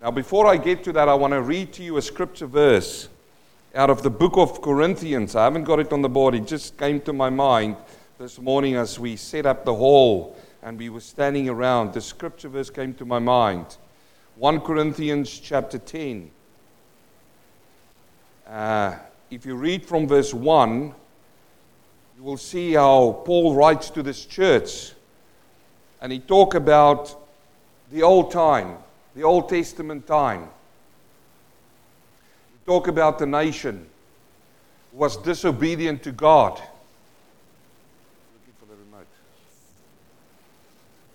Now, before I get to that, I want to read to you a scripture verse out of the book of Corinthians. I haven't got it on the board, it just came to my mind this morning as we set up the hall and we were standing around. The scripture verse came to my mind 1 Corinthians chapter 10. Uh, if you read from verse 1, you will see how Paul writes to this church and he talk about the old time, the Old Testament time. He talk about the nation who was disobedient to God.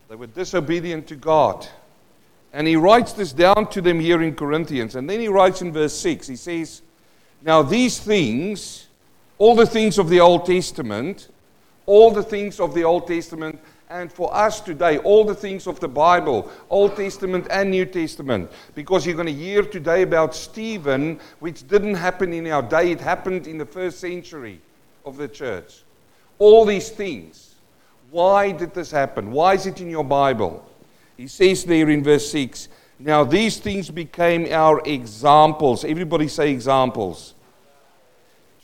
They were disobedient to God. And he writes this down to them here in Corinthians. And then he writes in verse 6, he says, Now these things, all the things of the Old Testament, all the things of the Old Testament and for us today, all the things of the Bible, Old Testament and New Testament, because you're going to hear today about Stephen, which didn't happen in our day, it happened in the first century of the church. All these things. Why did this happen? Why is it in your Bible? He says there in verse 6 Now these things became our examples. Everybody say examples.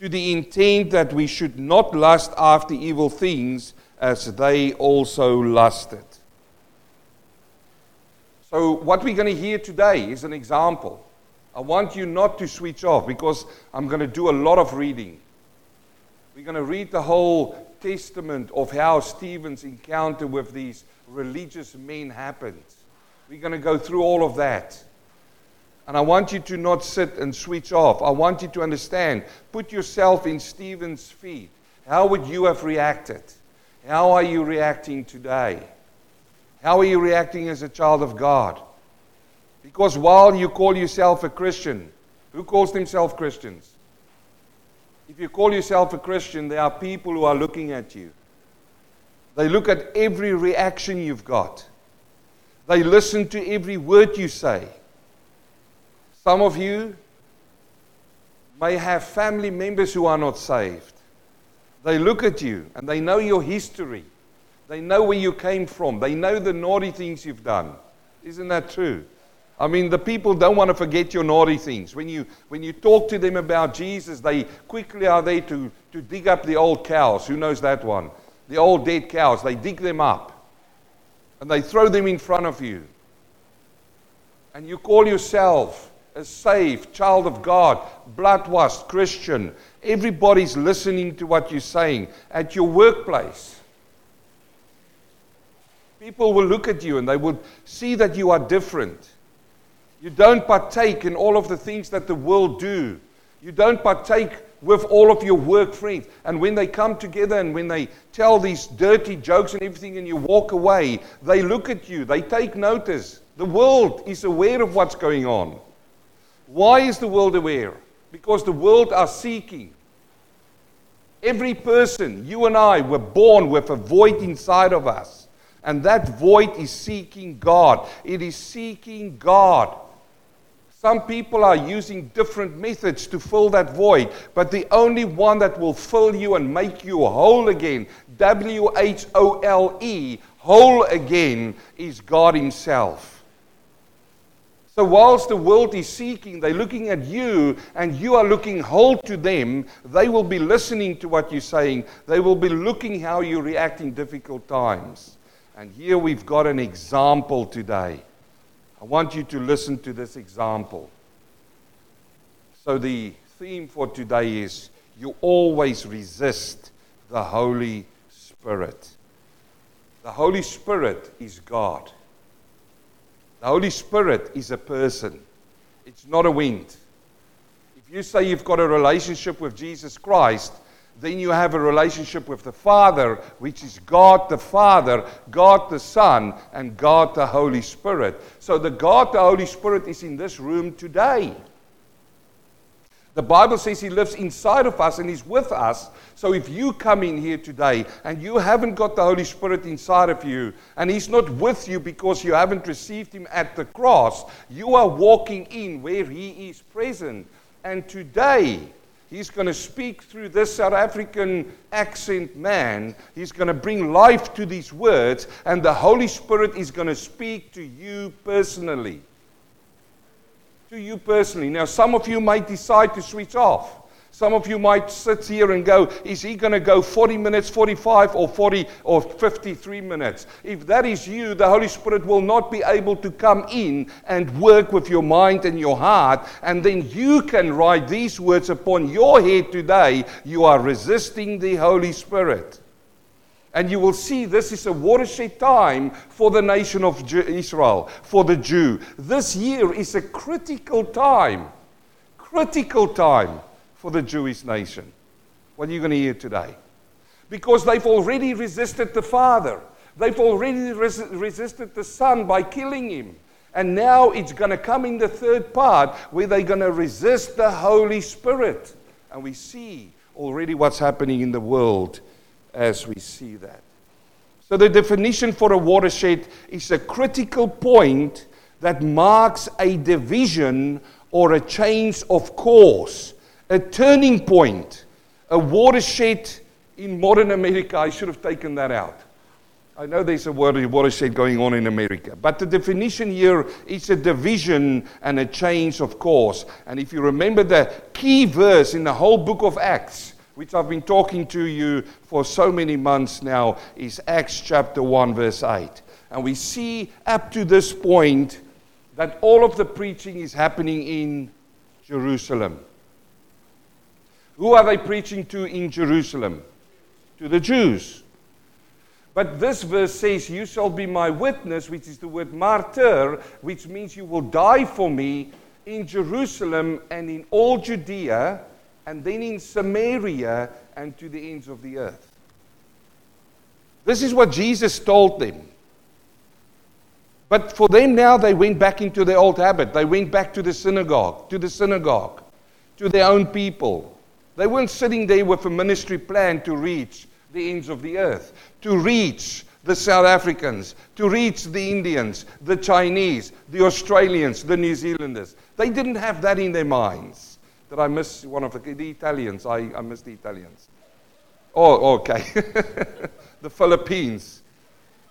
To the intent that we should not lust after evil things as they also lusted. So, what we're going to hear today is an example. I want you not to switch off because I'm going to do a lot of reading. We're going to read the whole testament of how Stephen's encounter with these religious men happened. We're going to go through all of that. And I want you to not sit and switch off. I want you to understand. Put yourself in Stephen's feet. How would you have reacted? How are you reacting today? How are you reacting as a child of God? Because while you call yourself a Christian, who calls themselves Christians? If you call yourself a Christian, there are people who are looking at you. They look at every reaction you've got. They listen to every word you say. Some of you may have family members who are not saved. They look at you and they know your history. They know where you came from. They know the naughty things you've done. Isn't that true? I mean, the people don't want to forget your naughty things. When you, when you talk to them about Jesus, they quickly are there to, to dig up the old cows. Who knows that one? The old dead cows. They dig them up and they throw them in front of you. And you call yourself a saved child of God, blood washed Christian. Everybody's listening to what you're saying at your workplace. People will look at you and they will see that you are different. You don't partake in all of the things that the world do. You don't partake with all of your work friends. And when they come together and when they tell these dirty jokes and everything and you walk away, they look at you, they take notice. The world is aware of what's going on. Why is the world aware? Because the world are seeking. Every person, you and I, were born with a void inside of us. And that void is seeking God. It is seeking God. Some people are using different methods to fill that void, but the only one that will fill you and make you whole again, W H O L E, whole again, is God Himself. So, whilst the world is seeking, they're looking at you, and you are looking whole to them, they will be listening to what you're saying. They will be looking how you react in difficult times. And here we've got an example today. I want you to listen to this example. So, the theme for today is you always resist the Holy Spirit. The Holy Spirit is God. The Holy Spirit is a person, it's not a wind. If you say you've got a relationship with Jesus Christ, then you have a relationship with the Father, which is God the Father, God the Son, and God the Holy Spirit. So the God the Holy Spirit is in this room today. The Bible says He lives inside of us and He's with us. So if you come in here today and you haven't got the Holy Spirit inside of you, and He's not with you because you haven't received Him at the cross, you are walking in where He is present. And today, He's going to speak through this South African accent man. He's going to bring life to these words, and the Holy Spirit is going to speak to you personally. To you personally. Now, some of you might decide to switch off. Some of you might sit here and go, is he going to go 40 minutes, 45, or 40, or 53 minutes? If that is you, the Holy Spirit will not be able to come in and work with your mind and your heart. And then you can write these words upon your head today. You are resisting the Holy Spirit. And you will see this is a watershed time for the nation of Israel, for the Jew. This year is a critical time. Critical time for the Jewish nation. What are you going to hear today? Because they've already resisted the Father, they've already res- resisted the Son by killing him. And now it's going to come in the third part where they're going to resist the Holy Spirit. And we see already what's happening in the world as we see that. So, the definition for a watershed is a critical point that marks a division or a change of course a turning point, a watershed in modern America. I should have taken that out. I know there's a watershed going on in America, but the definition here is a division and a change of course. And if you remember the key verse in the whole book of Acts, which I've been talking to you for so many months now, is Acts chapter 1, verse 8. And we see up to this point that all of the preaching is happening in Jerusalem. Who are they preaching to in Jerusalem? To the Jews. But this verse says, You shall be my witness, which is the word martyr, which means you will die for me in Jerusalem and in all Judea, and then in Samaria and to the ends of the earth. This is what Jesus told them. But for them now, they went back into their old habit. They went back to the synagogue, to the synagogue, to their own people. They weren't sitting there with a ministry plan to reach the ends of the earth, to reach the South Africans, to reach the Indians, the Chinese, the Australians, the New Zealanders. They didn't have that in their minds. Did I miss one of the, the Italians? I, I missed the Italians. Oh, okay. the Philippines.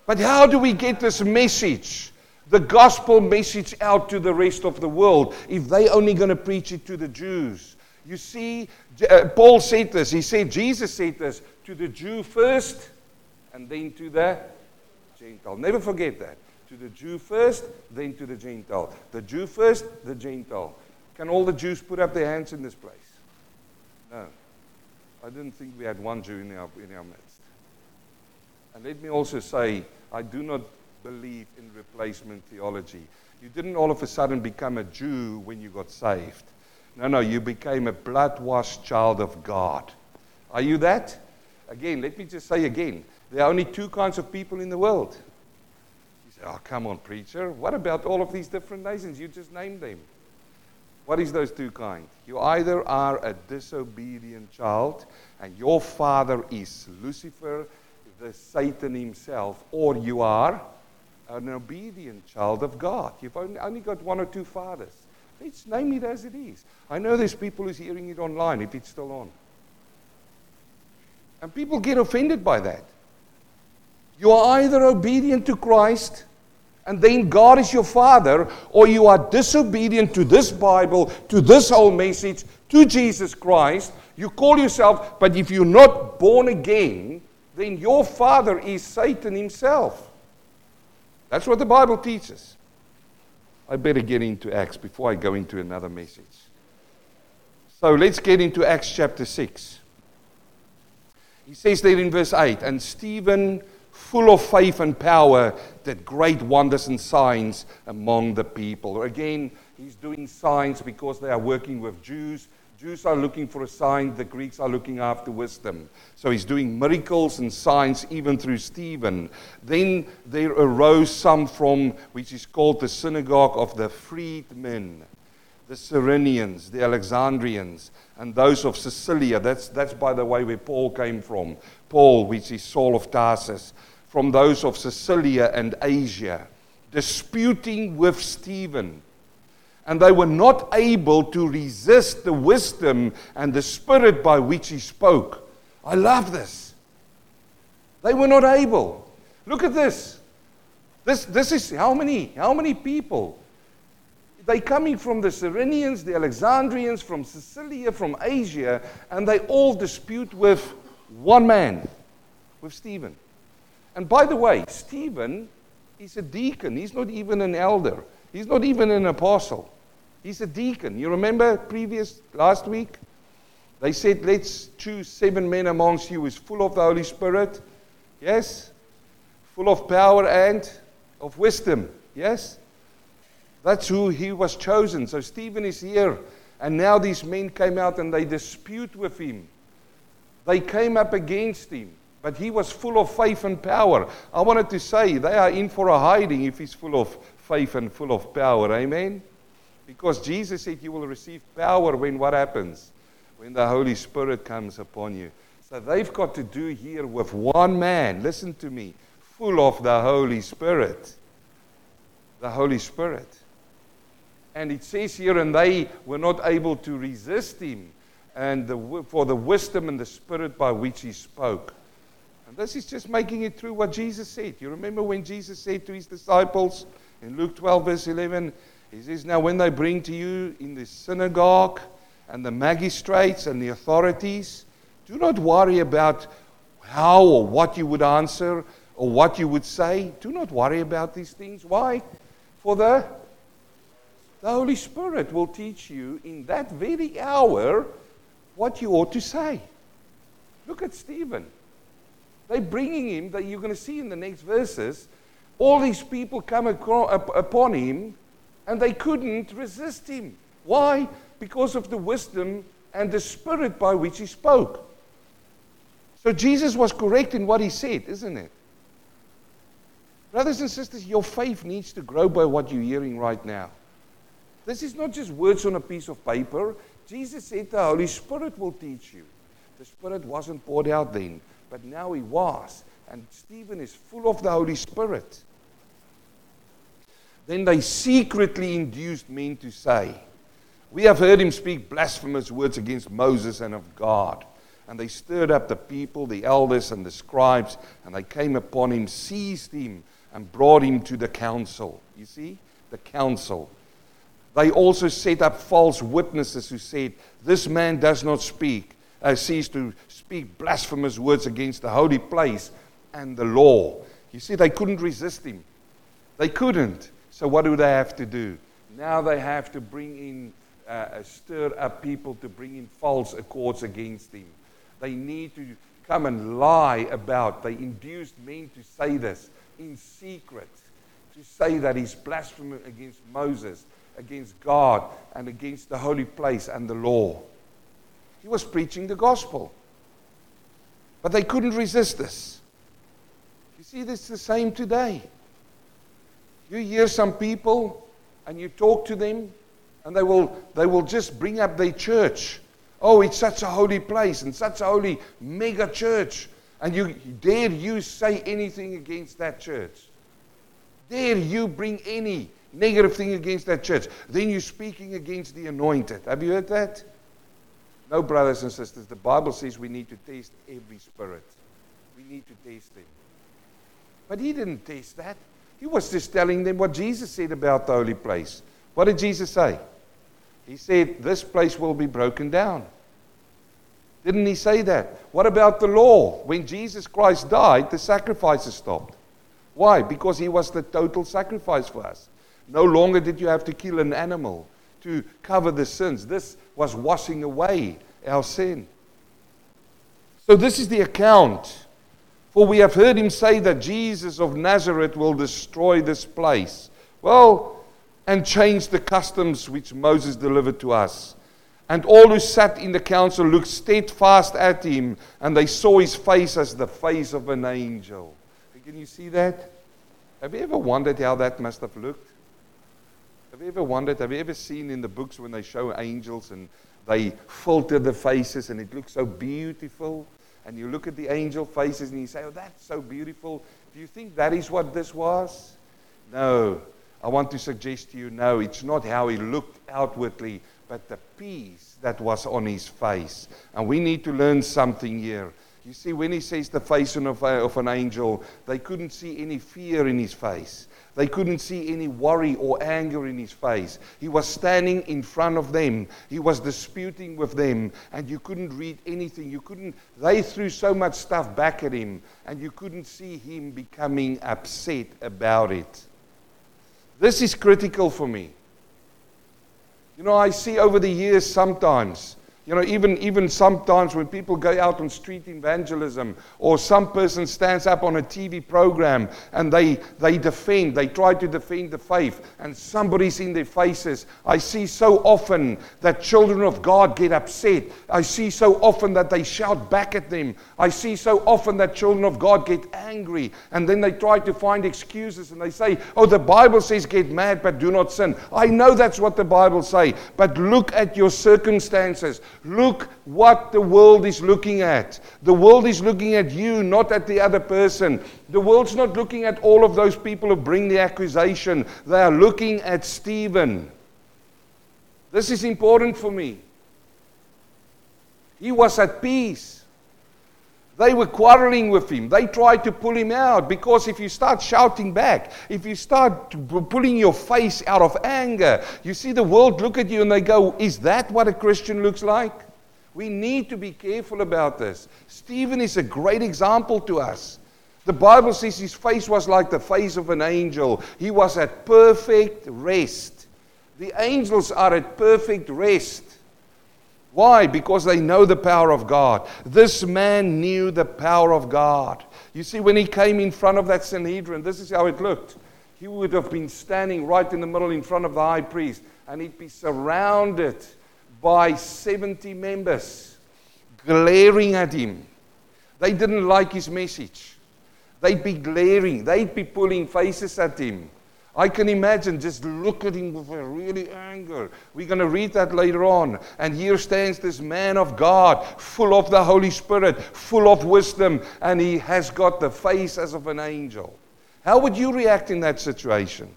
But how do we get this message, the gospel message, out to the rest of the world if they are only going to preach it to the Jews? You see, uh, Paul said this. He said, Jesus said this to the Jew first and then to the Gentile. Never forget that. To the Jew first, then to the Gentile. The Jew first, the Gentile. Can all the Jews put up their hands in this place? No. I didn't think we had one Jew in our, in our midst. And let me also say, I do not believe in replacement theology. You didn't all of a sudden become a Jew when you got saved. No, no, you became a blood washed child of God. Are you that? Again, let me just say again there are only two kinds of people in the world. You say, oh, come on, preacher. What about all of these different nations? You just named them. What is those two kinds? You either are a disobedient child and your father is Lucifer, the Satan himself, or you are an obedient child of God. You've only, got one or two fathers. Let's name it as it is. I know there's people who's hearing it online if it's still on. And people get offended by that. You are either obedient to Christ and then God is your father, or you are disobedient to this Bible, to this whole message, to Jesus Christ. You call yourself, but if you're not born again, then your father is Satan himself. That's what the Bible teaches. I better get into Acts before I go into another message. So let's get into Acts chapter 6. He says there in verse 8, and Stephen, full of faith and power, did great wonders and signs among the people. Again, he's doing signs because they are working with Jews Jews are looking for a sign, the Greeks are looking after wisdom. So he's doing miracles and signs even through Stephen. Then there arose some from, which is called the synagogue of the freedmen, the Cyrenians, the Alexandrians, and those of Cilicia. That's, that's, by the way, where Paul came from. Paul, which is Saul of Tarsus, from those of Cilicia and Asia, disputing with Stephen and they were not able to resist the wisdom and the spirit by which he spoke. I love this. They were not able. Look at this. This, this is how many, how many people They're coming from the Cyrenians, the Alexandrians, from Cilicia, from Asia, and they all dispute with one man, with Stephen. And by the way, Stephen is a deacon. He's not even an elder. He's not even an apostle. He's a deacon. You remember previous last week? They said, Let's choose seven men amongst you who is full of the Holy Spirit. Yes? Full of power and of wisdom. Yes? That's who he was chosen. So Stephen is here. And now these men came out and they dispute with him. They came up against him. But he was full of faith and power. I wanted to say they are in for a hiding if he's full of faith and full of power. Amen? Because Jesus said you will receive power when what happens? When the Holy Spirit comes upon you. So they've got to do here with one man. Listen to me. Full of the Holy Spirit. The Holy Spirit. And it says here, and they were not able to resist him and the, for the wisdom and the spirit by which he spoke. And this is just making it through what Jesus said. You remember when Jesus said to his disciples in Luke 12, verse 11, He says, Now when they bring to you in the synagogue and the magistrates and the authorities, do not worry about how or what you would answer or what you would say. Do not worry about these things. Why? For the, the Holy Spirit will teach you in that very hour what you ought to say. Look at Stephen. They're bringing him, that you're going to see in the next verses, all these people come upon him and they couldn't resist him. Why? Because of the wisdom and the spirit by which he spoke. So Jesus was correct in what he said, isn't it? Brothers and sisters, your faith needs to grow by what you're hearing right now. This is not just words on a piece of paper. Jesus said the Holy Spirit will teach you. The Spirit wasn't poured out then but now he was. And Stephen is full of the Holy Spirit. Then they secretly induced men to say, We have heard him speak blasphemous words against Moses and of God. And they stirred up the people, the elders and the scribes, and they came upon him, seized him, and brought him to the council. You see? The council. They also set up false witnesses who said, This man does not speak, uh, cease to speak blasphemous words against the holy place and the law. You see, they couldn't resist him. They couldn't. So, what do they have to do? Now they have to bring in, uh, uh, stir up people to bring in false accords against him. They need to come and lie about. They induced men to say this in secret, to say that he's blasphemous against Moses, against God, and against the holy place and the law. He was preaching the gospel. But they couldn't resist this. You see, this is the same today. You hear some people and you talk to them, and they will, they will just bring up their church. Oh, it's such a holy place and such a holy mega church. And you dare you say anything against that church? Dare you bring any negative thing against that church? Then you're speaking against the anointed. Have you heard that? No, brothers and sisters, the Bible says we need to taste every spirit. We need to taste them. But he didn't taste that. He was just telling them what Jesus said about the holy place. What did Jesus say? He said, This place will be broken down. Didn't he say that? What about the law? When Jesus Christ died, the sacrifices stopped. Why? Because he was the total sacrifice for us. No longer did you have to kill an animal to cover the sins. This was washing away our sin. So, this is the account. For we have heard him say that Jesus of Nazareth will destroy this place. Well, and change the customs which Moses delivered to us. And all who sat in the council looked steadfast at him, and they saw his face as the face of an angel. Can you see that? Have you ever wondered how that must have looked? Have you ever wondered, have you ever seen in the books when they show angels and they filter the faces and it looks so beautiful? And you look at the angel faces and you say, Oh, that's so beautiful. Do you think that is what this was? No. I want to suggest to you, no, it's not how he looked outwardly, but the peace that was on his face. And we need to learn something here. You see, when he says the face of, of an angel, they couldn't see any fear in his face. They couldn't see any worry or anger in his face. He was standing in front of them. He was disputing with them, and you couldn't read anything. You couldn't, they threw so much stuff back at him, and you couldn't see him becoming upset about it. This is critical for me. You know, I see over the years sometimes you know, even, even sometimes when people go out on street evangelism or some person stands up on a TV program and they, they defend, they try to defend the faith and somebody's in their faces. I see so often that children of God get upset. I see so often that they shout back at them. I see so often that children of God get angry and then they try to find excuses and they say, oh, the Bible says get mad but do not sin. I know that's what the Bible says, but look at your circumstances. Look what the world is looking at. The world is looking at you, not at the other person. The world's not looking at all of those people who bring the accusation. They are looking at Stephen. This is important for me. He was at peace. They were quarreling with him. They tried to pull him out because if you start shouting back, if you start pulling your face out of anger, you see the world look at you and they go, Is that what a Christian looks like? We need to be careful about this. Stephen is a great example to us. The Bible says his face was like the face of an angel, he was at perfect rest. The angels are at perfect rest. Why? Because they know the power of God. This man knew the power of God. You see, when he came in front of that Sanhedrin, this is how it looked. He would have been standing right in the middle in front of the high priest, and he'd be surrounded by 70 members glaring at him. They didn't like his message. They'd be glaring, they'd be pulling faces at him. I can imagine just look at him with a really anger. We're going to read that later on. And here stands this man of God, full of the Holy Spirit, full of wisdom, and he has got the face as of an angel. How would you react in that situation?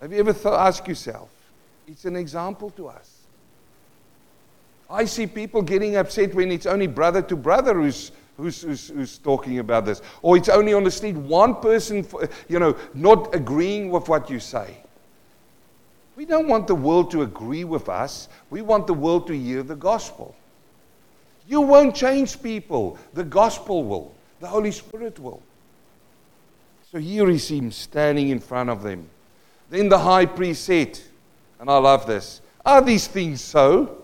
Have you ever thought, asked yourself? It's an example to us. I see people getting upset when it's only brother to brother who's who's, who's, who's talking about this. Or it's only on the street, one person, you know, not agreeing with what you say. We don't want the world to agree with us. We want the world to hear the gospel. You won't change people. The gospel will. The Holy Spirit will. So here is him standing in front of them. Then the high priest said, and I love this, Are these things so?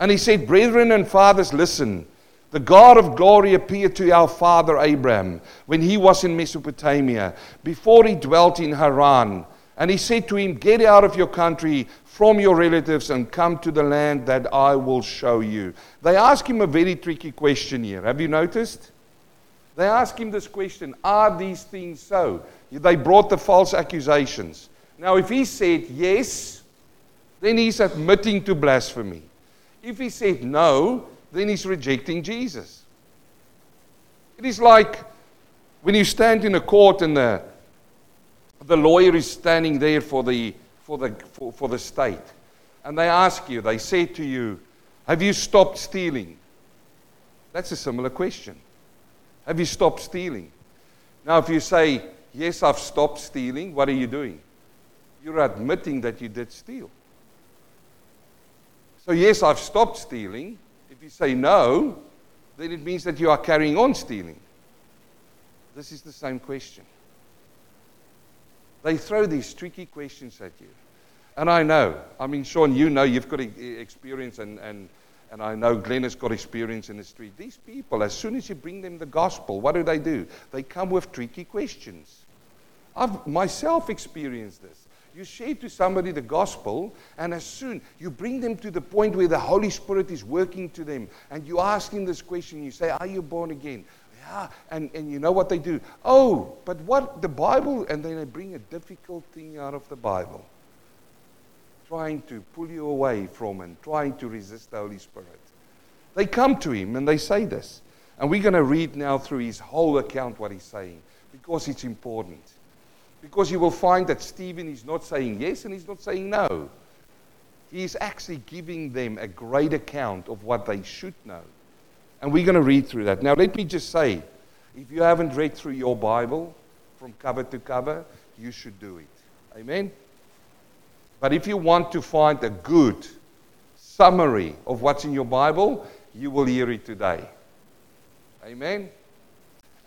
And he said, Brethren and fathers, listen. The God of glory appeared to our father Abraham when he was in Mesopotamia, before he dwelt in Haran. And he said to him, Get out of your country, from your relatives, and come to the land that I will show you. They ask him a very tricky question here. Have you noticed? They ask him this question Are these things so? They brought the false accusations. Now, if he said yes, then he's admitting to blasphemy. If he said no, then he's rejecting Jesus. It is like when you stand in a court and the, the lawyer is standing there for the, for, the, for, for the state. And they ask you, they say to you, Have you stopped stealing? That's a similar question. Have you stopped stealing? Now, if you say, Yes, I've stopped stealing, what are you doing? You're admitting that you did steal. So, yes, I've stopped stealing, if you say no, then it means that you are carrying on stealing. This is the same question. They throw these tricky questions at you. And I know, I mean, Sean, you know you've got experience, and, and, and I know Glenn has got experience in the street. These people, as soon as you bring them the gospel, what do they do? They come with tricky questions. I've myself experienced this. You share to somebody the gospel, and as soon you bring them to the point where the Holy Spirit is working to them, and you ask them this question, you say, Are you born again? Yeah. And, and you know what they do? Oh, but what the Bible, and then they bring a difficult thing out of the Bible, trying to pull you away from and trying to resist the Holy Spirit. They come to him and they say this. And we're going to read now through his whole account what he's saying because it's important. Because you will find that Stephen is not saying yes and he's not saying no. He is actually giving them a great account of what they should know. And we're going to read through that. Now, let me just say if you haven't read through your Bible from cover to cover, you should do it. Amen? But if you want to find a good summary of what's in your Bible, you will hear it today. Amen?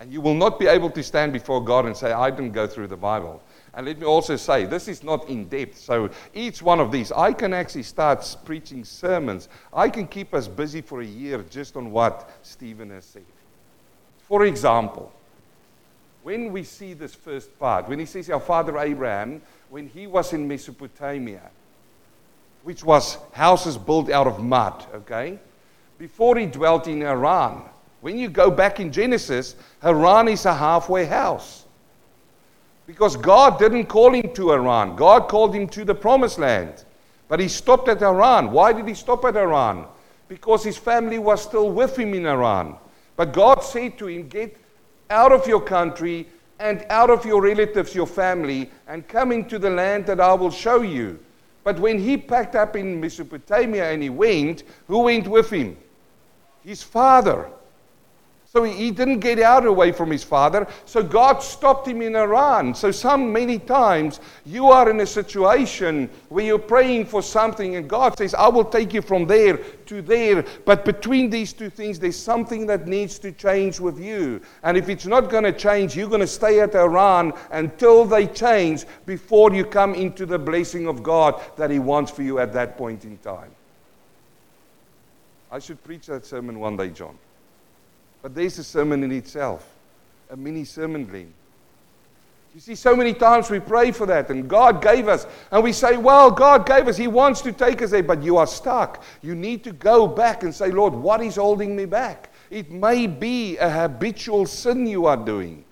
And you will not be able to stand before God and say, I didn't go through the Bible. And let me also say, this is not in depth. So each one of these, I can actually start preaching sermons. I can keep us busy for a year just on what Stephen has said. For example, when we see this first part, when he says our father Abraham, when he was in Mesopotamia, which was houses built out of mud, okay? Before he dwelt in Haran. When you go back in Genesis, Haran is a halfway house. Because God didn't call him to Haran, God called him to the promised land. But he stopped at Haran. Why did he stop at Haran? Because his family was still with him in Haran. But God said to him, Get out of your country and out of your relatives, your family, and come into the land that I will show you. But when he packed up in Mesopotamia and he went, who went with him? His father. So he didn't get out away from his father. So God stopped him in Haran. So some many times you are in a situation where you're praying for something and God says, I will take you from there to there. But between these two things, there's something that needs to change with you. And if it's not going to change, you're going to stay at Haran until they change before you come into the blessing of God that he wants for you at that point in time. I should preach that sermon one day, John. But there's a sermon in itself, a mini sermon, Glenn. You see, so many times we pray for that, and God gave us, and we say, Well, God gave us, He wants to take us there, but you are stuck. You need to go back and say, Lord, what is holding me back? It may be a habitual sin you are doing,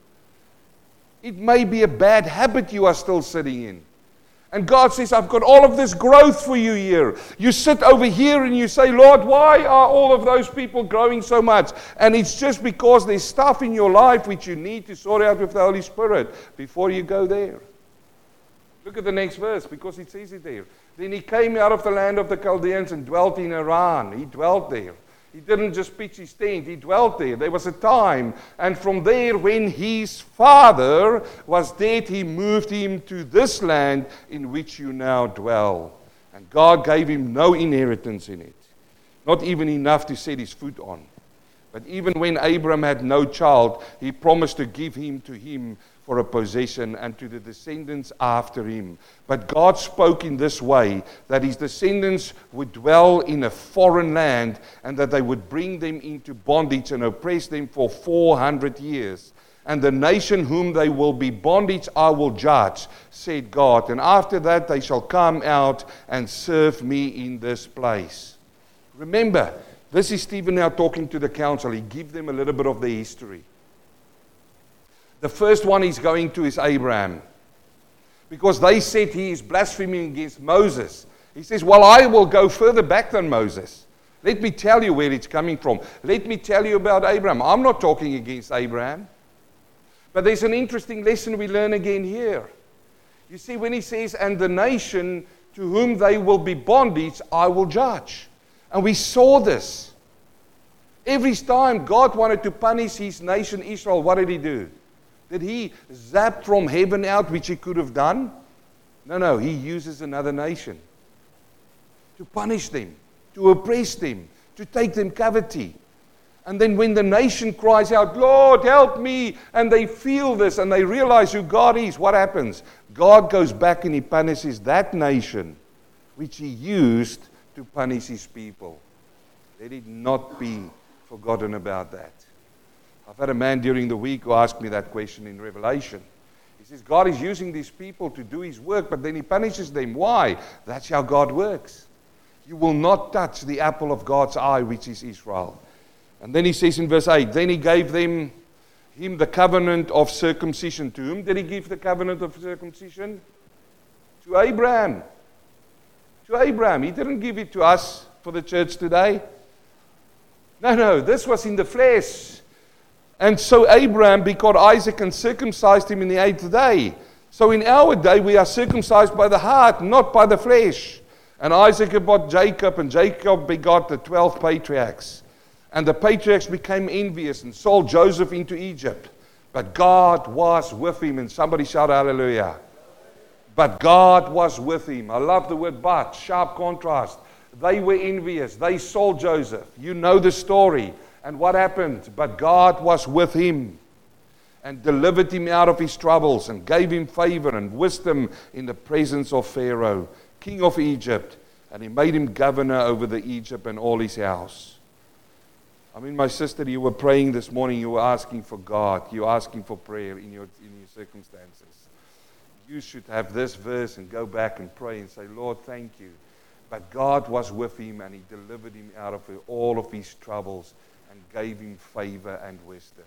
it may be a bad habit you are still sitting in. And God says, I've got all of this growth for you here. You sit over here and you say, Lord, why are all of those people growing so much? And it's just because there's stuff in your life which you need to sort out with the Holy Spirit before you go there. Look at the next verse because it says it there. Then he came out of the land of the Chaldeans and dwelt in Haran. He dwelt there. He didn't just pitch his tent, he dwelt there. There was a time. And from there, when his father was dead, he moved him to this land in which you now dwell. And God gave him no inheritance in it, not even enough to set his foot on. But even when Abram had no child, he promised to give him to him for a possession and to the descendants after him. But God spoke in this way that his descendants would dwell in a foreign land and that they would bring them into bondage and oppress them for 400 years. And the nation whom they will be bondage I will judge, said God. And after that they shall come out and serve me in this place. Remember, this is Stephen now talking to the council. He gives them a little bit of the history. The first one he's going to is Abraham. Because they said he is blaspheming against Moses. He says, Well, I will go further back than Moses. Let me tell you where it's coming from. Let me tell you about Abraham. I'm not talking against Abraham. But there's an interesting lesson we learn again here. You see, when he says, And the nation to whom they will be bondage, I will judge. And we saw this. Every time God wanted to punish his nation, Israel, what did he do? Did he zap from heaven out, which he could have done? No, no, he uses another nation to punish them, to oppress them, to take them captivity. And then when the nation cries out, Lord, help me, and they feel this and they realize who God is, what happens? God goes back and he punishes that nation which he used to punish his people. Let it not be forgotten about that. I've had a man during the week who asked me that question in Revelation. He says, God is using these people to do his work, but then he punishes them. Why? That's how God works. You will not touch the apple of God's eye, which is Israel. And then he says in verse 8, then he gave them him the covenant of circumcision. To whom did he give the covenant of circumcision? To Abraham. To Abraham. He didn't give it to us for the church today. No, no, this was in the flesh. And so Abraham begot Isaac and circumcised him in the eighth day. So in our day, we are circumcised by the heart, not by the flesh. And Isaac begot Jacob, and Jacob begot the 12 patriarchs. And the patriarchs became envious and sold Joseph into Egypt. But God was with him, and somebody shout hallelujah. But God was with him. I love the word but, sharp contrast. They were envious. They sold Joseph. You know the story. And what happened? But God was with him and delivered him out of his troubles and gave him favor and wisdom in the presence of Pharaoh, king of Egypt. And he made him governor over the Egypt and all his house. I mean, my sister, you were praying this morning, you were asking for God, you were asking for prayer in your, in your circumstances. You should have this verse and go back and pray and say, Lord, thank you. But God was with him and he delivered him out of all of his troubles and gave him favor and wisdom.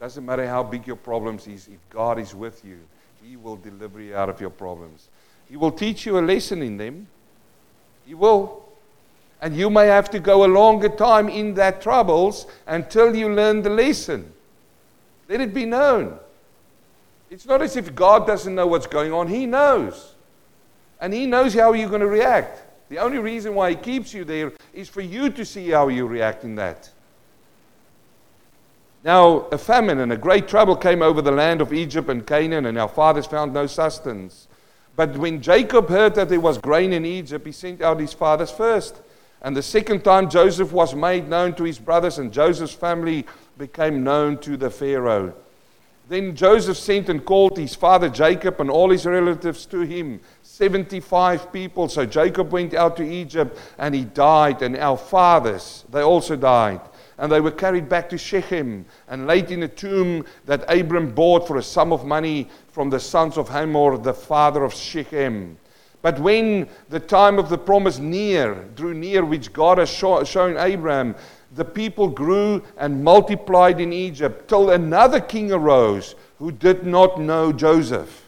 Doesn't matter how big your problems is, if God is with you, he will deliver you out of your problems. He will teach you a lesson in them. He will. And you may have to go a longer time in that troubles until you learn the lesson. Let it be known. It's not as if God doesn't know what's going on, He knows. And He knows how you're going to react. The only reason why He keeps you there is for you to see how you react in that. Now, a famine and a great trouble came over the land of Egypt and Canaan, and our fathers found no sustenance. But when Jacob heard that there was grain in Egypt, he sent out his fathers first. And the second time Joseph was made known to his brothers, and Joseph's family became known to the Pharaoh. Then Joseph sent and called his father Jacob and all his relatives to him, 75 people. So Jacob went out to Egypt and he died, and our fathers, they also died. And they were carried back to Shechem and laid in a tomb that Abram bought for a sum of money from the sons of Hamor, the father of Shechem. But when the time of the promise near, drew near, which God has shown Abraham, the people grew and multiplied in Egypt till another king arose who did not know Joseph.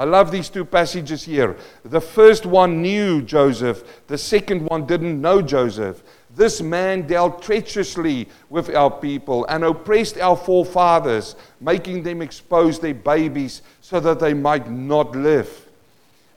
I love these two passages here. The first one knew Joseph, the second one didn't know Joseph. This man dealt treacherously with our people and oppressed our forefathers, making them expose their babies so that they might not live.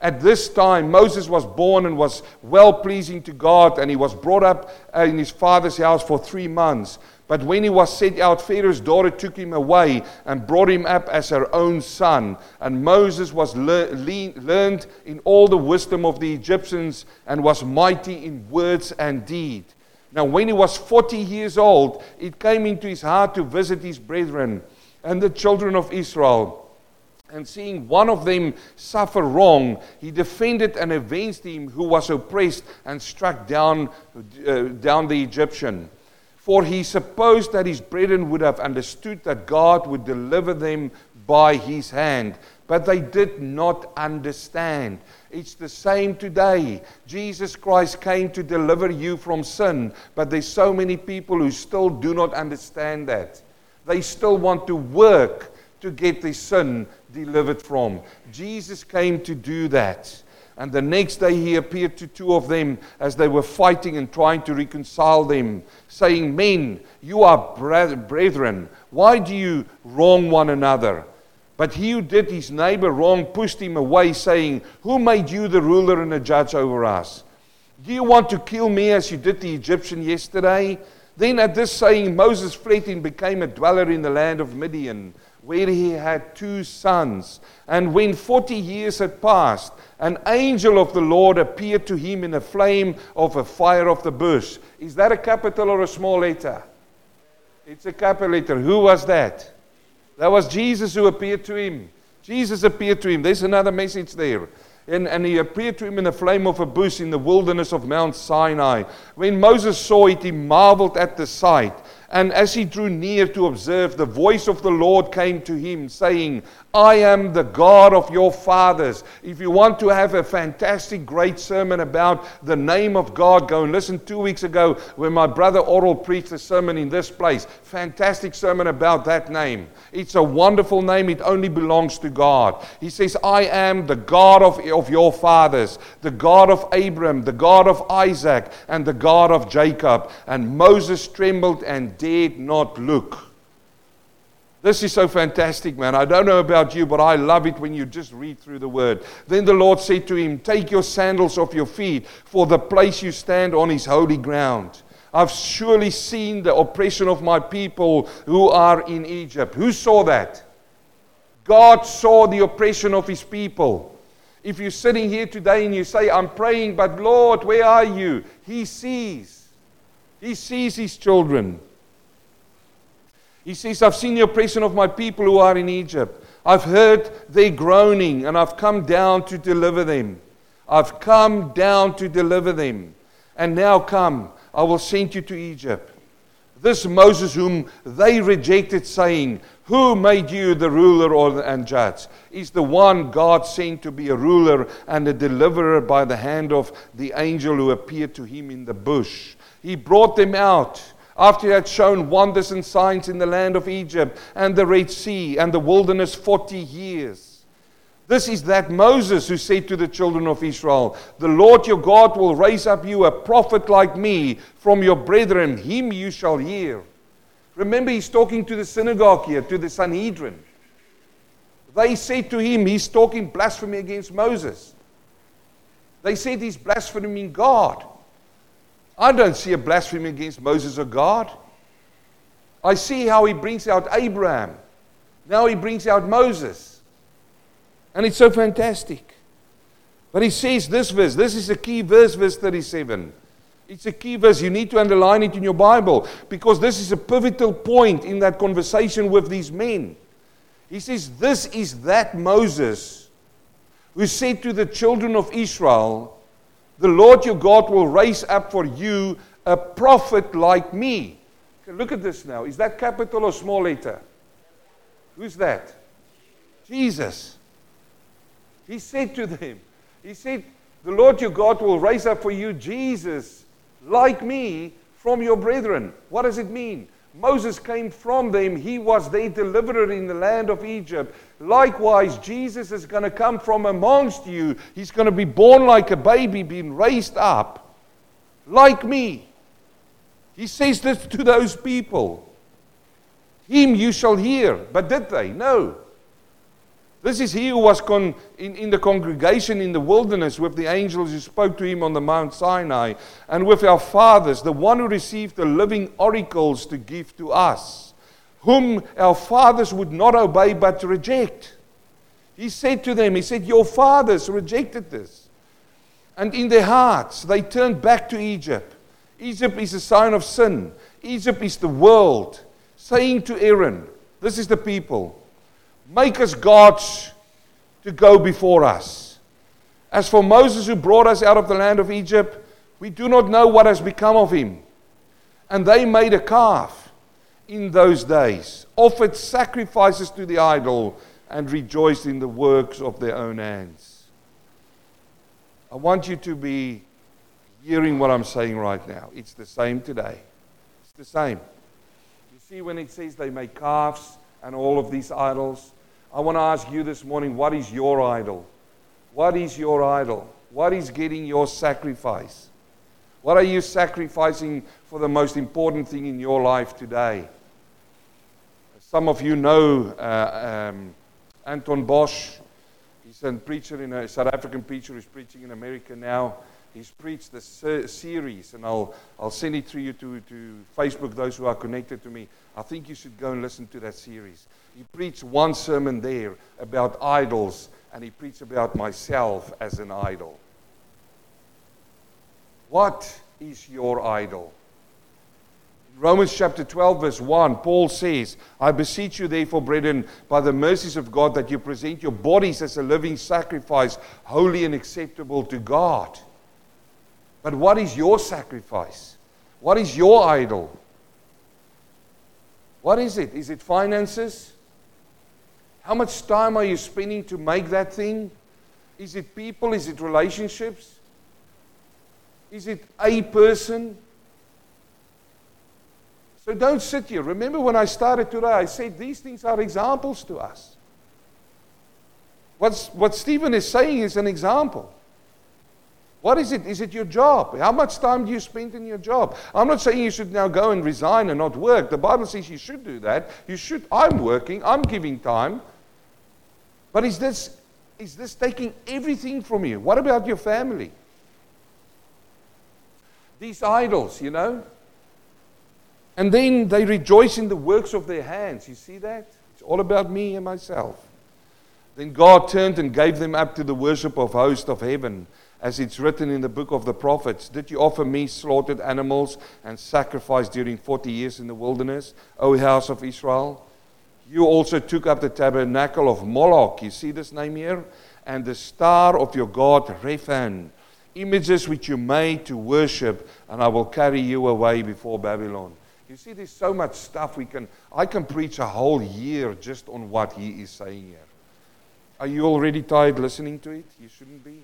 At this time, Moses was born and was well pleasing to God, and he was brought up in his father's house for three months. But when he was sent out, Pharaoh's daughter took him away and brought him up as her own son. And Moses was le- le- learned in all the wisdom of the Egyptians and was mighty in words and deed. Now, when he was 40 years old, it came into his heart to visit his brethren and the children of Israel and seeing one of them suffer wrong, he defended and avenged him who was oppressed and struck down, uh, down the Egyptian. For he supposed that his brethren would have understood that God would deliver them by his hand. But they did not understand. It's the same today. Jesus Christ came to deliver you from sin, but there's so many people who still do not understand that. They still want to work to get their sin delivered from. Jesus came to do that. And the next day he appeared to two of them as they were fighting and trying to reconcile them, saying, Men, you are brethren. Why do you wrong one another? But he who did his neighbor wrong pushed him away, saying, Who made you the ruler and the judge over us? Do you want to kill me as you did the Egyptian yesterday? Then at this saying, Moses fled and became a dweller in the land of Midian where he had two sons. And when 40 years had passed, an angel of the Lord appeared to him in a flame of a fire of the bush. Is that a capital or a small letter? It's a capital letter. Who was that? That was Jesus who appeared to him. Jesus appeared to him. There's another message there. And, and he appeared to him in the flame of a bush in the wilderness of Mount Sinai. When Moses saw it, he marveled at the sight. And as he drew near to observe, the voice of the Lord came to him, saying, I am the God of your fathers. If you want to have a fantastic, great sermon about the name of God, go and listen two weeks ago when my brother Oral preached a sermon in this place. Fantastic sermon about that name. It's a wonderful name. It only belongs to God. He says, I am the God of, of your fathers, the God of Abram, the God of Isaac, and the God of Jacob. And Moses trembled and dared not look. This is so fantastic, man. I don't know about you, but I love it when you just read through the word. Then the Lord said to him, Take your sandals off your feet, for the place you stand on is holy ground. I've surely seen the oppression of my people who are in Egypt. Who saw that? God saw the oppression of his people. If you're sitting here today and you say, I'm praying, but Lord, where are you? He sees. He sees his children. He says, I've seen the oppression of my people who are in Egypt. I've heard their groaning, and I've come down to deliver them. I've come down to deliver them. And now come, I will send you to Egypt. This Moses, whom they rejected, saying, Who made you the ruler or the, and judge? Is the one God sent to be a ruler and a deliverer by the hand of the angel who appeared to him in the bush. He brought them out after he had shown wonders and signs in the land of Egypt and the Red Sea and the wilderness 40 years. This is that Moses who said to the children of Israel, The Lord your God will raise up you a prophet like me from your brethren, him you shall hear. Remember, he's talking to the synagogue here, to the Sanhedrin. They said to him, He's talking blasphemy against Moses. They said he's blaspheming God. I don't see a blasphemy against Moses or God. I see how he brings out Abraham. Now he brings out Moses. And it's so fantastic. But he says this verse, this is a key verse, verse 37. It's a key verse. You need to underline it in your Bible because this is a pivotal point in that conversation with these men. He says, This is that Moses who said to the children of Israel, The Lord your God will raise up for you a prophet like me. Okay, look at this now. Is that capital or small letter? Who's that? Jesus. He said to them, He said, The Lord your God will raise up for you Jesus, like me, from your brethren. What does it mean? Moses came from them. He was their deliverer in the land of Egypt. Likewise, Jesus is going to come from amongst you. He's going to be born like a baby, being raised up, like me. He says this to those people. Him you shall hear. But did they? No. This is he who was con- in, in the congregation in the wilderness with the angels who spoke to him on the Mount Sinai, and with our fathers, the one who received the living oracles to give to us, whom our fathers would not obey but reject. He said to them, He said, Your fathers rejected this. And in their hearts, they turned back to Egypt. Egypt is a sign of sin, Egypt is the world, saying to Aaron, This is the people. Make us gods to go before us. As for Moses, who brought us out of the land of Egypt, we do not know what has become of him. And they made a calf in those days, offered sacrifices to the idol, and rejoiced in the works of their own hands. I want you to be hearing what I'm saying right now. It's the same today. It's the same. You see, when it says they make calves and all of these idols, I want to ask you this morning what is your idol? What is your idol? What is getting your sacrifice? What are you sacrificing for the most important thing in your life today? Some of you know uh, um, Anton Bosch. He's a preacher in a South African preacher who's preaching in America now. He's preached this series, and I'll, I'll send it to you to, to Facebook, those who are connected to me. I think you should go and listen to that series. He preached one sermon there about idols, and he preached about myself as an idol. What is your idol? In Romans chapter 12, verse 1, Paul says, I beseech you, therefore, brethren, by the mercies of God, that you present your bodies as a living sacrifice, holy and acceptable to God. But what is your sacrifice? What is your idol? What is it? Is it finances? How much time are you spending to make that thing? Is it people? Is it relationships? Is it a person? So don't sit here. Remember when I started today, I said these things are examples to us. What's, what Stephen is saying is an example. What is it? Is it your job? How much time do you spend in your job? I'm not saying you should now go and resign and not work. The Bible says you should do that. You should. I'm working. I'm giving time. But is this, is this taking everything from you? What about your family? These idols, you know? And then they rejoice in the works of their hands. You see that? It's all about me and myself. Then God turned and gave them up to the worship of hosts of heaven, as it's written in the book of the prophets. Did you offer me slaughtered animals and sacrifice during 40 years in the wilderness, O house of Israel? You also took up the tabernacle of Moloch. You see this name here? And the star of your god Rephan, images which you made to worship, and I will carry you away before Babylon. You see, there's so much stuff we can. I can preach a whole year just on what he is saying here. Are you already tired listening to it? You shouldn't be.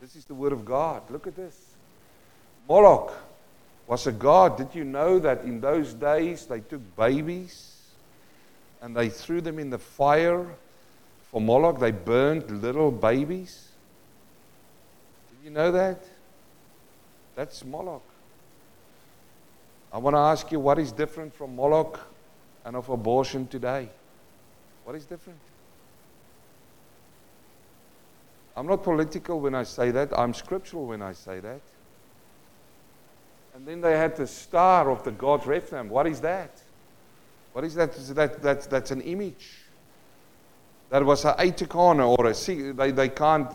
This is the Word of God. Look at this. Moloch was a god. Did you know that in those days they took babies and they threw them in the fire for Moloch? They burned little babies. You know that? That's Moloch. I want to ask you what is different from Moloch and of abortion today? What is different? I'm not political when I say that. I'm scriptural when I say that. And then they had the star of the god Rephaim. What is that? What is that? that, that that's an image. That was a corner or a they, they can't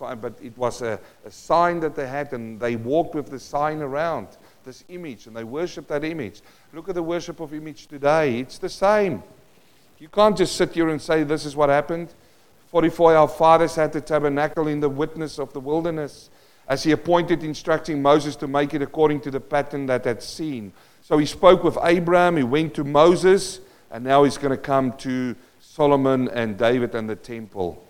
uh, but it was a, a sign that they had, and they walked with the sign around this image, and they worshipped that image. Look at the worship of image today. It's the same. You can't just sit here and say, This is what happened. 44 Our fathers had the tabernacle in the witness of the wilderness, as he appointed, instructing Moses to make it according to the pattern that had seen. So he spoke with Abraham, he went to Moses, and now he's going to come to Solomon and David and the temple.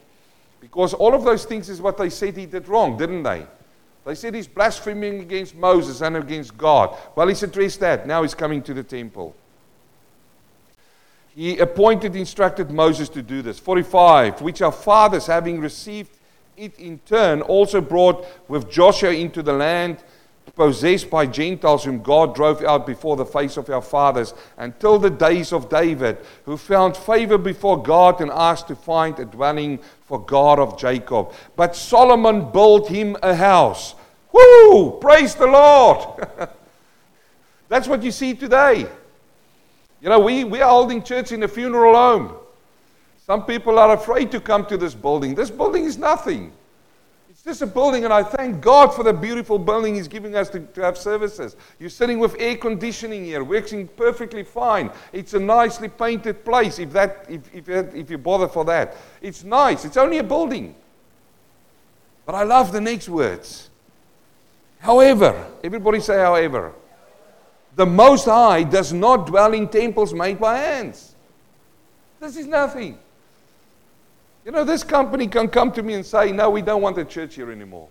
Because all of those things is what they said he did wrong, didn't they? They said he's blaspheming against Moses and against God. Well, he's addressed that. Now he's coming to the temple. He appointed, instructed Moses to do this. 45, which our fathers, having received it in turn, also brought with Joshua into the land possessed by Gentiles, whom God drove out before the face of our fathers, until the days of David, who found favor before God and asked to find a dwelling for God of Jacob. But Solomon built him a house. Woo! Praise the Lord! That's what you see today. You know, we, we are holding church in a funeral home. Some people are afraid to come to this building. This building is nothing. Just a building, and I thank God for the beautiful building He's giving us to, to have services. You're sitting with air conditioning here, working perfectly fine. It's a nicely painted place, if, that, if, if, if you bother for that. It's nice. It's only a building. But I love the next words. However, everybody say, however. The Most High does not dwell in temples made by hands. This is nothing. You know, this company can come to me and say, No, we don't want a church here anymore.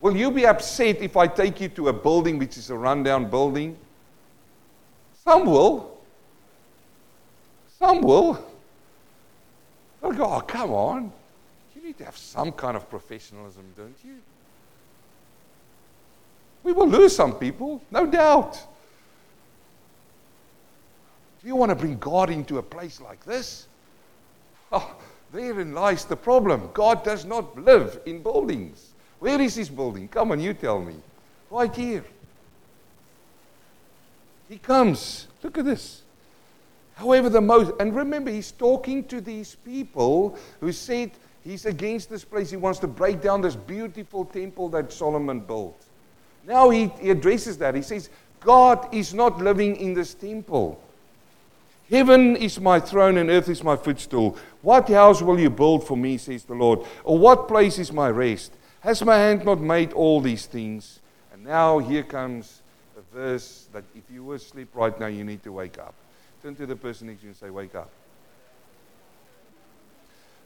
Will you be upset if I take you to a building which is a rundown building? Some will. Some will. They'll go, Oh, come on. You need to have some kind of professionalism, don't you? We will lose some people, no doubt. Do you want to bring God into a place like this? Oh, therein lies the problem. God does not live in buildings. Where is his building? Come on, you tell me. Right here. He comes. Look at this. However, the most, and remember, he's talking to these people who said he's against this place. He wants to break down this beautiful temple that Solomon built. Now he, he addresses that. He says, God is not living in this temple. Heaven is my throne and earth is my footstool. What house will you build for me, says the Lord? Or what place is my rest? Has my hand not made all these things? And now here comes a verse that if you were asleep right now, you need to wake up. Turn to the person next to you and say, Wake up.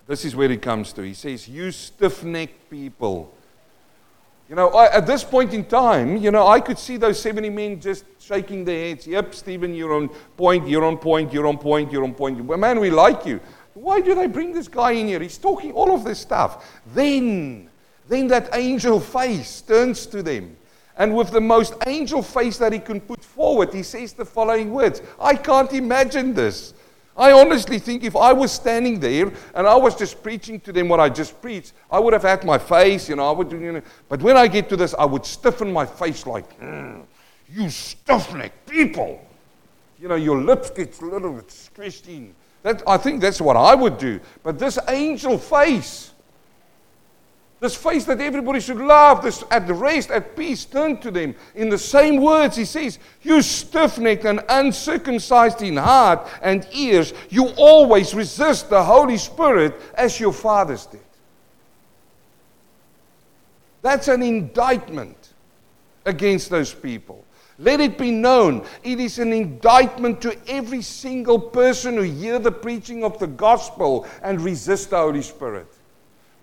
This is where he comes to. He says, You stiff necked people. You know, I, at this point in time, you know, I could see those 70 men just shaking their heads. Yep, Stephen, you're on point, you're on point, you're on point, you're on point. Man, we like you. Why do they bring this guy in here? He's talking all of this stuff. Then, then that angel face turns to them. And with the most angel face that he can put forward, he says the following words I can't imagine this. I honestly think if I was standing there and I was just preaching to them what I just preached, I would have had my face, you know, I would, you know, but when I get to this, I would stiffen my face like, mm, you stiff-necked people. You know, your lips get a little bit stretched in. That, I think that's what I would do. But this angel face, this face that everybody should love, this at rest, at peace, turn to them. In the same words, he says, You stiff necked and uncircumcised in heart and ears, you always resist the Holy Spirit as your fathers did. That's an indictment against those people. Let it be known, it is an indictment to every single person who hear the preaching of the gospel and resist the Holy Spirit.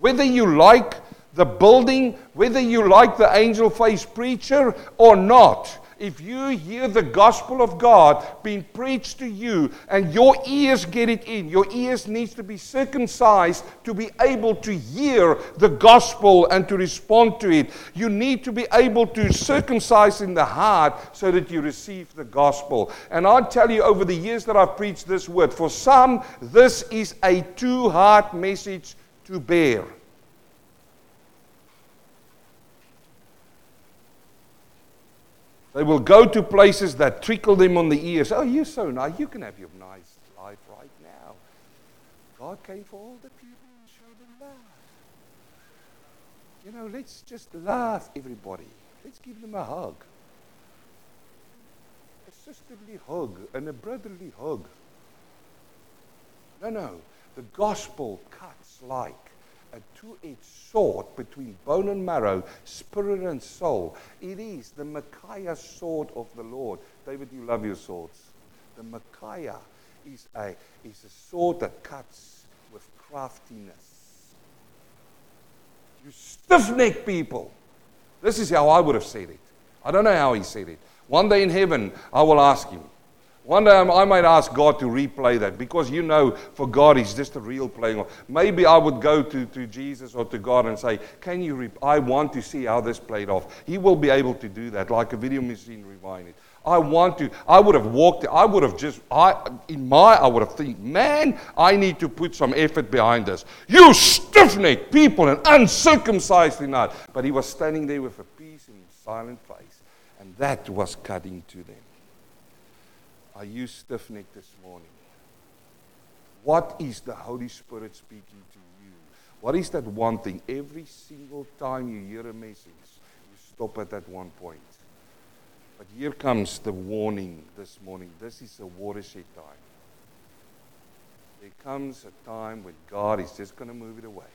Whether you like the building, whether you like the angel faced preacher or not, if you hear the gospel of God being preached to you and your ears get it in, your ears needs to be circumcised to be able to hear the gospel and to respond to it. You need to be able to circumcise in the heart so that you receive the gospel. And I tell you over the years that I've preached this word, for some this is a too hard message to bear. They will go to places that trickle them on the ears. Oh, you're so nice. You can have your nice life right now. God came for all the people and showed them love. You know, let's just laugh, everybody. Let's give them a hug. A sisterly hug and a brotherly hug. No, no. The gospel cuts like a two edged sword between bone and marrow, spirit and soul. It is the machaira sword of the Lord. David, you love your swords. The machaira is a, is a sword that cuts with craftiness. You stiff necked people. This is how I would have said it. I don't know how he said it. One day in heaven, I will ask him. One day I might ask God to replay that because you know, for God, it's just a real playing. Off. Maybe I would go to, to Jesus or to God and say, Can you, re- I want to see how this played off. He will be able to do that, like a video machine rewind it. I want to, I would have walked, I would have just, I, in my, I would have think, man, I need to put some effort behind this. You stiff-necked people and uncircumcised in heart. But he was standing there with a peace and silent face. And that was cutting to them. Are you stiff necked this morning? What is the Holy Spirit speaking to you? What is that one thing? Every single time you hear a message, you stop at that one point. But here comes the warning this morning. This is a watershed time. There comes a time when God is just going to move it away.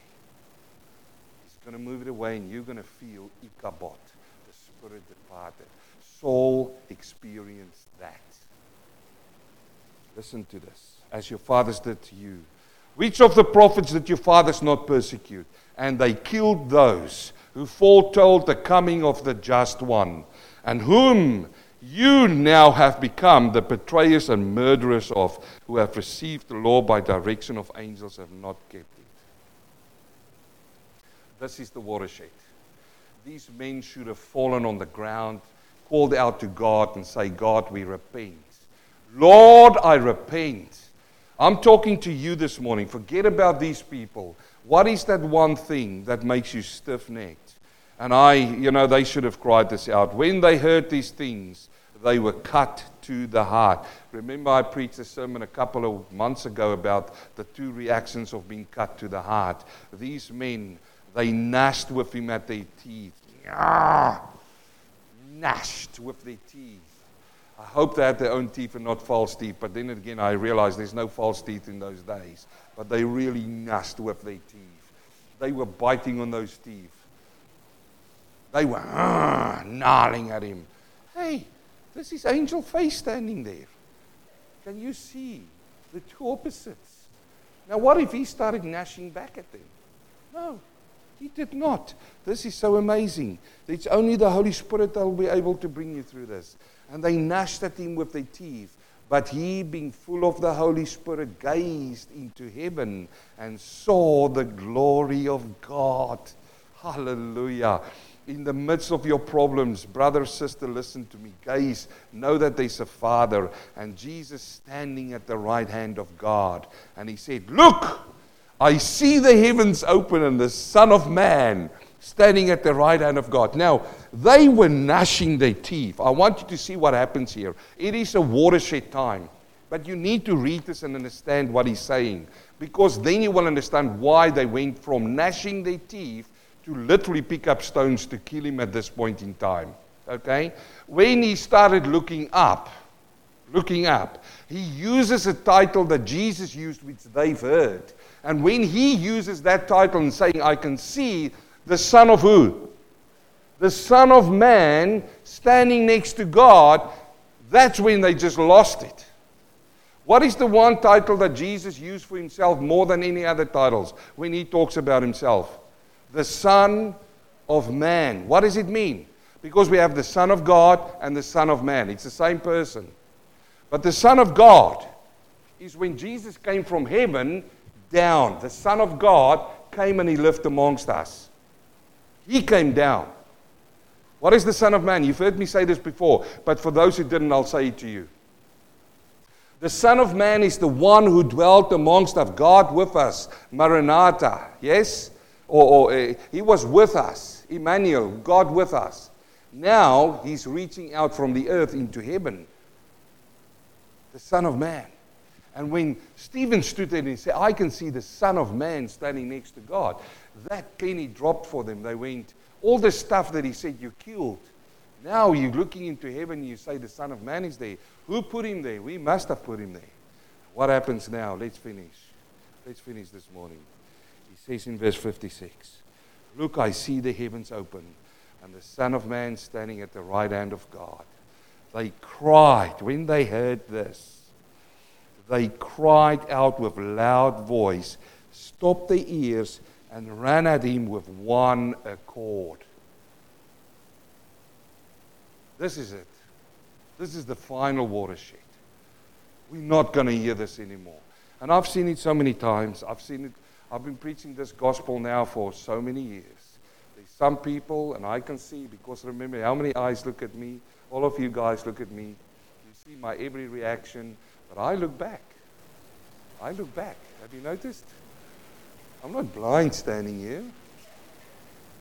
He's going to move it away, and you're going to feel Ichabod, the spirit departed. Saul experienced that. Listen to this. As your fathers did to you. Which of the prophets did your fathers not persecute? And they killed those who foretold the coming of the just one, and whom you now have become the betrayers and murderers of, who have received the law by direction of angels, have not kept it. This is the watershed. These men should have fallen on the ground, called out to God, and say, God, we repent. Lord, I repent. I'm talking to you this morning. Forget about these people. What is that one thing that makes you stiff necked? And I, you know, they should have cried this out. When they heard these things, they were cut to the heart. Remember, I preached a sermon a couple of months ago about the two reactions of being cut to the heart. These men, they gnashed with him at their teeth. Gnashed with their teeth. I hope they had their own teeth and not false teeth. But then again, I realized there's no false teeth in those days. But they really gnashed with their teeth. They were biting on those teeth. They were uh, gnarling at him. Hey, this is angel face standing there. Can you see the two opposites? Now, what if he started gnashing back at them? No, he did not. This is so amazing. It's only the Holy Spirit that will be able to bring you through this and they gnashed at him with their teeth. But he, being full of the Holy Spirit, gazed into heaven and saw the glory of God. Hallelujah. In the midst of your problems, brother, sister, listen to me. Gaze, know that there's a Father, and Jesus standing at the right hand of God. And he said, Look, I see the heavens open and the Son of Man standing at the right hand of God. Now, they were gnashing their teeth. I want you to see what happens here. It is a watershed time. But you need to read this and understand what he's saying. Because then you will understand why they went from gnashing their teeth to literally pick up stones to kill him at this point in time. Okay? When he started looking up, looking up, he uses a title that Jesus used, which they've heard. And when he uses that title and saying, I can see the Son of who? The Son of Man standing next to God, that's when they just lost it. What is the one title that Jesus used for himself more than any other titles when he talks about himself? The Son of Man. What does it mean? Because we have the Son of God and the Son of Man. It's the same person. But the Son of God is when Jesus came from heaven down. The Son of God came and he lived amongst us. He came down. What is the Son of Man? You've heard me say this before, but for those who didn't, I'll say it to you. The Son of Man is the one who dwelt amongst us, God with us, Maranatha, yes? Or, or uh, he was with us, Emmanuel, God with us. Now he's reaching out from the earth into heaven, the Son of Man. And when Stephen stood there and he said, I can see the Son of Man standing next to God, that penny dropped for them. They went, all the stuff that he said you killed. Now you're looking into heaven you say the Son of Man is there. Who put him there? We must have put him there. What happens now? Let's finish. Let's finish this morning. He says in verse 56 Look, I see the heavens open and the Son of Man standing at the right hand of God. They cried when they heard this. They cried out with loud voice, Stop their ears, and ran at him with one accord. This is it. This is the final watershed. We're not going to hear this anymore. And I've seen it so many times. I've seen it. I've been preaching this gospel now for so many years. There's some people, and I can see because remember how many eyes look at me. All of you guys look at me. You see my every reaction, but I look back. I look back. Have you noticed? I'm not blind standing here.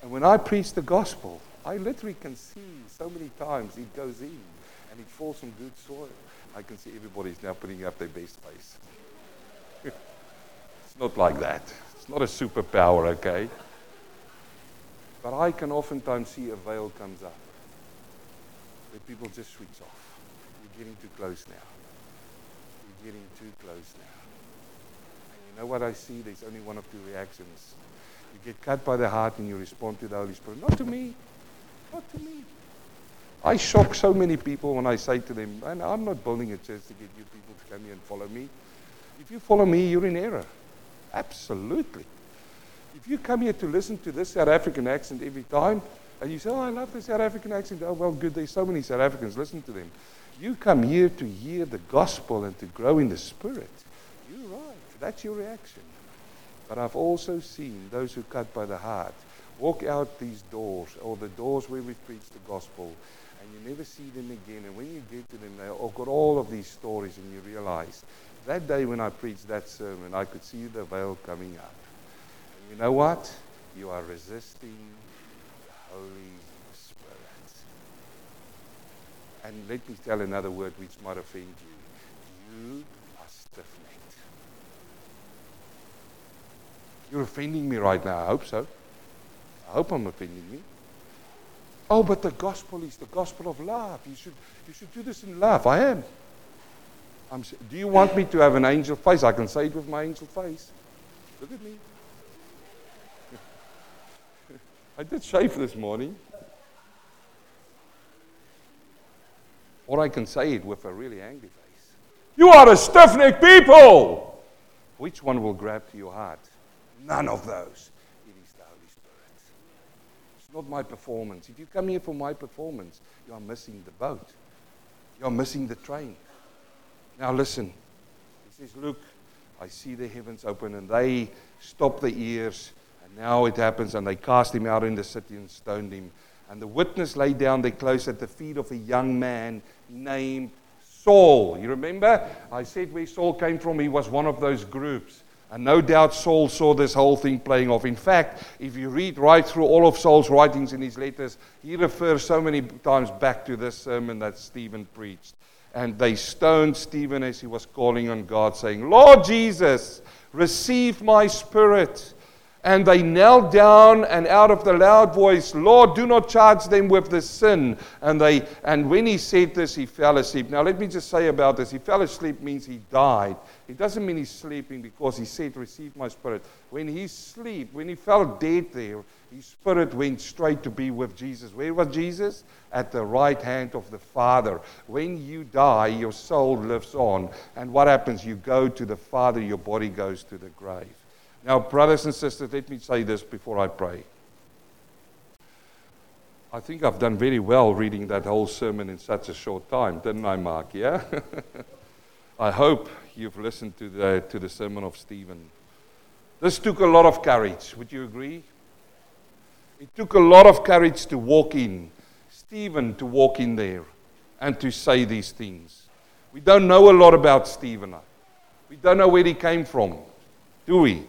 And when I preach the gospel, I literally can see so many times it goes in and it falls on good soil. I can see everybody's now putting up their best face. it's not like that. It's not a superpower, okay? But I can oftentimes see a veil comes up. Where people just switch off. We're getting too close now. We're getting too close now. Know what I see? There's only one of two reactions. You get cut by the heart and you respond to the Holy Spirit. Not to me. Not to me. I shock so many people when I say to them, and I'm not building a church to get you people to come here and follow me. If you follow me, you're in error. Absolutely. If you come here to listen to this South African accent every time, and you say, Oh, I love the South African accent. Oh, well, good. There's so many South Africans. Listen to them. You come here to hear the gospel and to grow in the spirit. That's your reaction. But I've also seen those who cut by the heart walk out these doors, or the doors where we preach the gospel, and you never see them again. And when you get to them, they've oh, got all of these stories, and you realize that day when I preached that sermon, I could see the veil coming up. And you know what? You are resisting the Holy Spirit. And let me tell another word which might offend you. You are stiff necked. You're offending me right now. I hope so. I hope I'm offending you. Oh, but the gospel is the gospel of love. You should, you should do this in love. I am. I'm, do you want me to have an angel face? I can say it with my angel face. Look at me. I did shave this morning. Or I can say it with a really angry face. You are a stiff necked people! Which one will grab to your heart? None of those It is the Holy Spirit. It's not my performance. If you come here for my performance, you are missing the boat. You are missing the train. Now listen. He says, Look, I see the heavens open, and they stop the ears. And now it happens, and they cast him out in the city and stoned him. And the witness lay down there close at the feet of a young man named Saul. You remember? I said where Saul came from. He was one of those groups. And no doubt Saul saw this whole thing playing off. In fact, if you read right through all of Saul's writings in his letters, he refers so many times back to this sermon that Stephen preached. and they stoned Stephen as he was calling on God, saying, Lord Jesus, receive my spirit. And they knelt down and out of the loud voice, Lord, do not charge them with the sin. And they and when he said this, he fell asleep. Now let me just say about this. He fell asleep means he died. It doesn't mean he's sleeping because he said, Receive my spirit. When he sleep, when he fell dead there, his spirit went straight to be with Jesus. Where was Jesus? At the right hand of the Father. When you die, your soul lives on. And what happens? You go to the Father, your body goes to the grave. Now, brothers and sisters, let me say this before I pray. I think I've done very well reading that whole sermon in such a short time, didn't I, Mark? Yeah? I hope you've listened to the, to the sermon of Stephen. This took a lot of courage. Would you agree? It took a lot of courage to walk in, Stephen to walk in there and to say these things. We don't know a lot about Stephen. We don't know where he came from, do we?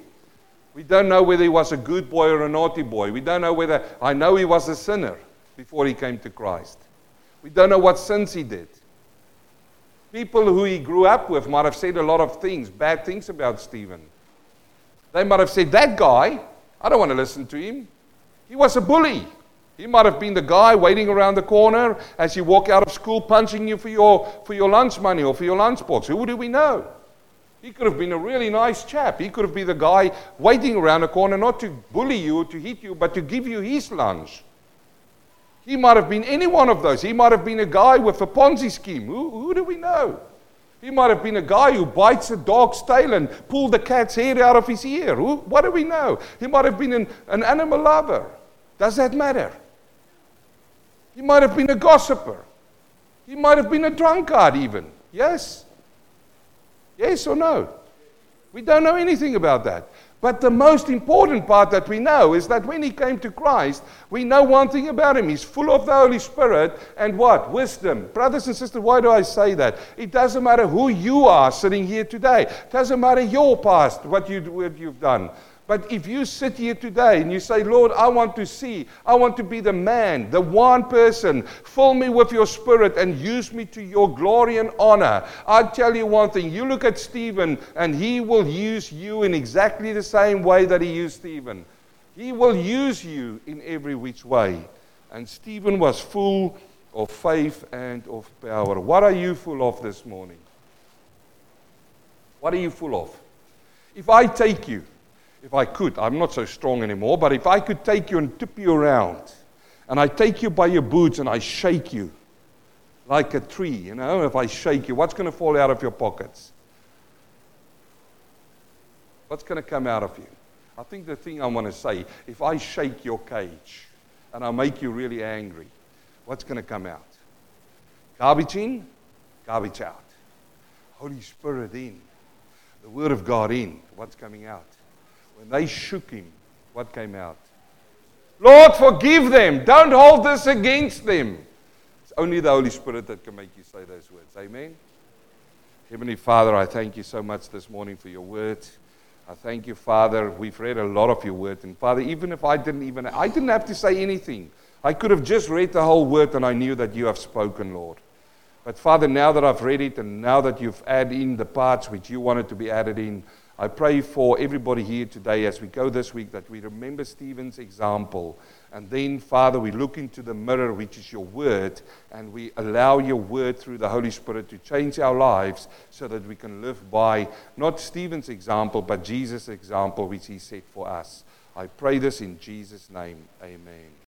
We don't know whether he was a good boy or a naughty boy. We don't know whether, I know he was a sinner before he came to Christ. We don't know what sins he did. People who he grew up with might have said a lot of things, bad things about Stephen. They might have said, That guy, I don't want to listen to him. He was a bully. He might have been the guy waiting around the corner as you walk out of school punching you for your, for your lunch money or for your lunchbox. Who do we know? He could have been a really nice chap. He could have been the guy waiting around the corner not to bully you, or to hit you, but to give you his lunch. He might have been any one of those. He might have been a guy with a Ponzi scheme. Who, who do we know? He might have been a guy who bites a dog's tail and pulls the cat's hair out of his ear. Who, what do we know? He might have been an, an animal lover. Does that matter? He might have been a gossiper. He might have been a drunkard, even. Yes? Yes or no? We don't know anything about that. But the most important part that we know is that when he came to Christ, we know one thing about him. He's full of the Holy Spirit and what? Wisdom. Brothers and sisters, why do I say that? It doesn't matter who you are sitting here today. It doesn't matter your past, what, you, what you've done. But if you sit here today and you say, Lord, I want to see, I want to be the man, the one person, fill me with your spirit and use me to your glory and honor. i tell you one thing. You look at Stephen and he will use you in exactly the same way that he used Stephen. He will use you in every which way. And Stephen was full of faith and of power. What are you full of this morning? What are you full of? If I take you, if I could, I'm not so strong anymore, but if I could take you and tip you around, and I take you by your boots and I shake you like a tree, you know, if I shake you, what's going to fall out of your pockets? What's going to come out of you? I think the thing I want to say, if I shake your cage and I make you really angry, what's going to come out? Garbage in, garbage out. Holy Spirit in. The Word of God in. What's coming out? When they shook him, what came out? Lord, forgive them. Don't hold this against them. It's only the Holy Spirit that can make you say those words. Amen. Heavenly Father, I thank you so much this morning for your word. I thank you, Father. We've read a lot of your word. And Father, even if I didn't even, I didn't have to say anything. I could have just read the whole word and I knew that you have spoken, Lord. But Father, now that I've read it and now that you've added in the parts which you wanted to be added in, I pray for everybody here today as we go this week that we remember Stephen's example. And then, Father, we look into the mirror, which is your word, and we allow your word through the Holy Spirit to change our lives so that we can live by not Stephen's example, but Jesus' example, which he set for us. I pray this in Jesus' name. Amen.